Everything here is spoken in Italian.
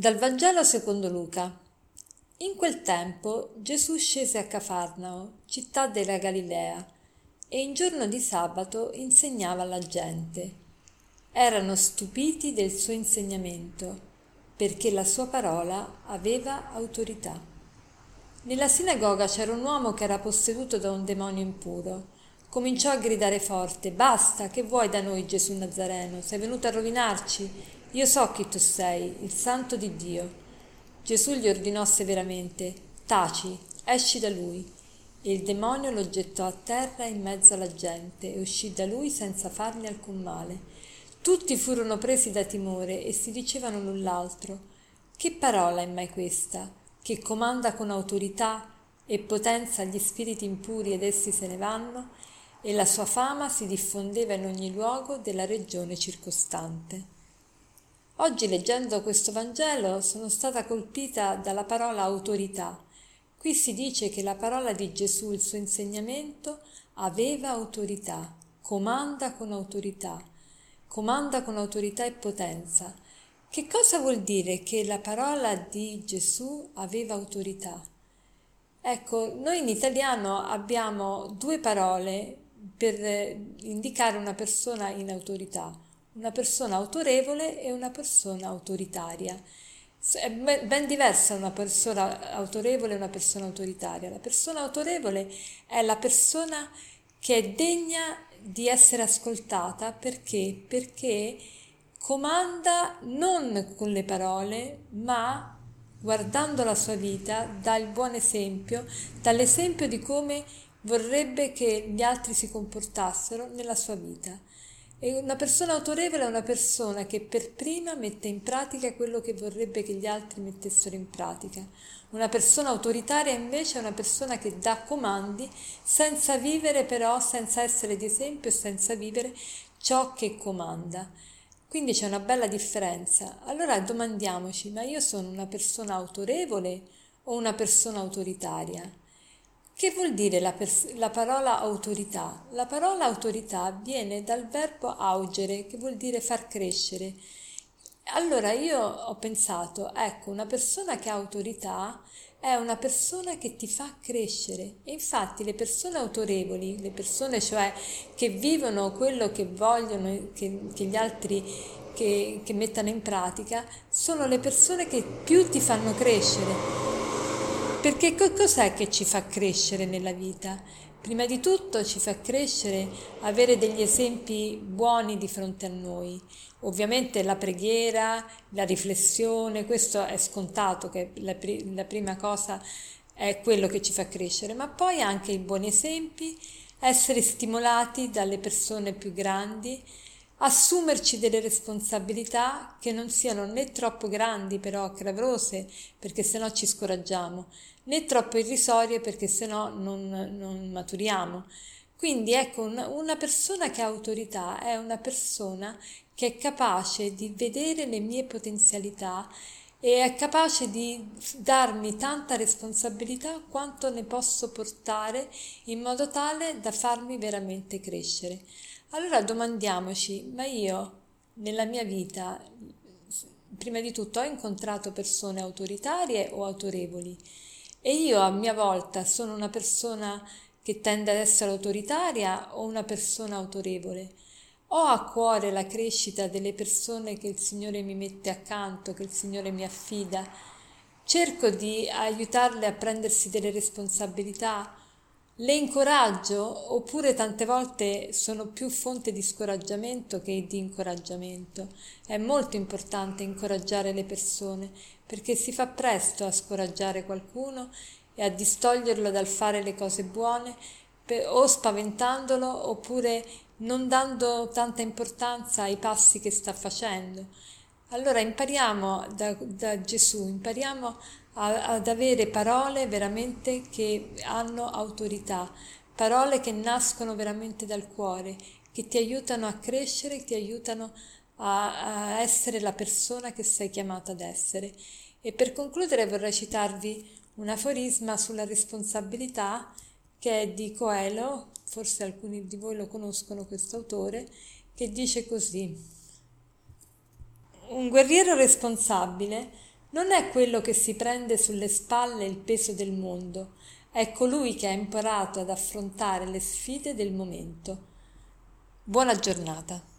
Dal Vangelo secondo Luca. In quel tempo Gesù scese a Cafarnao, città della Galilea, e in giorno di sabato insegnava alla gente. Erano stupiti del suo insegnamento, perché la sua parola aveva autorità. Nella sinagoga c'era un uomo che era posseduto da un demonio impuro. Cominciò a gridare forte: Basta, che vuoi da noi, Gesù Nazareno? Sei venuto a rovinarci? Io so chi tu sei, il santo di Dio. Gesù gli ordinò severamente, taci, esci da lui. E il demonio lo gettò a terra in mezzo alla gente e uscì da lui senza fargli alcun male. Tutti furono presi da timore e si dicevano l'un l'altro, che parola è mai questa, che comanda con autorità e potenza gli spiriti impuri ed essi se ne vanno? E la sua fama si diffondeva in ogni luogo della regione circostante. Oggi leggendo questo Vangelo sono stata colpita dalla parola autorità. Qui si dice che la parola di Gesù, il suo insegnamento, aveva autorità, comanda con autorità, comanda con autorità e potenza. Che cosa vuol dire che la parola di Gesù aveva autorità? Ecco, noi in italiano abbiamo due parole per indicare una persona in autorità una persona autorevole e una persona autoritaria. È ben diversa una persona autorevole e una persona autoritaria. La persona autorevole è la persona che è degna di essere ascoltata perché? Perché comanda non con le parole, ma guardando la sua vita, dà il buon esempio, dà l'esempio di come vorrebbe che gli altri si comportassero nella sua vita. E una persona autorevole è una persona che per prima mette in pratica quello che vorrebbe che gli altri mettessero in pratica. Una persona autoritaria invece è una persona che dà comandi senza vivere però, senza essere di esempio senza vivere ciò che comanda. Quindi c'è una bella differenza. Allora domandiamoci, ma io sono una persona autorevole o una persona autoritaria? Che vuol dire la, pers- la, parola autorità? La parola autorità viene dal verbo augere, che vuol dire far crescere. Allora io ho pensato, ecco, una persona che ha autorità è una persona che ti fa crescere. E infatti le persone autorevoli, le persone cioè che vivono quello che vogliono che, che gli altri che, che mettano in pratica, sono le persone che più ti fanno crescere perché cos'è che ci fa crescere nella vita? Prima di tutto ci fa crescere avere degli esempi buoni di fronte a noi. Ovviamente la preghiera, la riflessione, questo è scontato che la, la prima cosa è quello che ci fa crescere, ma poi anche i buoni esempi, essere stimolati dalle persone più grandi, assumerci delle responsabilità che non siano né troppo grandi però clamorose perché sennò ci scoraggiamo, né troppo irrisorie perché sennò non, non maturiamo. Quindi ecco, una persona che ha autorità è una persona che è capace di vedere le mie potenzialità e è capace di darmi tanta responsabilità quanto ne posso portare in modo tale da farmi veramente crescere. Allora domandiamoci, ma io nella mia vita, prima di tutto, ho incontrato persone autoritarie o autorevoli? E io a mia volta sono una persona che tende ad essere autoritaria o una persona autorevole? Ho a cuore la crescita delle persone che il Signore mi mette accanto, che il Signore mi affida? Cerco di aiutarle a prendersi delle responsabilità le incoraggio oppure tante volte sono più fonte di scoraggiamento che di incoraggiamento. È molto importante incoraggiare le persone perché si fa presto a scoraggiare qualcuno e a distoglierlo dal fare le cose buone o spaventandolo oppure non dando tanta importanza ai passi che sta facendo. Allora impariamo da, da Gesù, impariamo ad avere parole veramente che hanno autorità, parole che nascono veramente dal cuore, che ti aiutano a crescere, ti aiutano a, a essere la persona che sei chiamata ad essere. E per concludere vorrei citarvi un aforisma sulla responsabilità che è di Coelho, forse alcuni di voi lo conoscono questo autore, che dice così un guerriero responsabile non è quello che si prende sulle spalle il peso del mondo, è colui che ha imparato ad affrontare le sfide del momento. Buona giornata.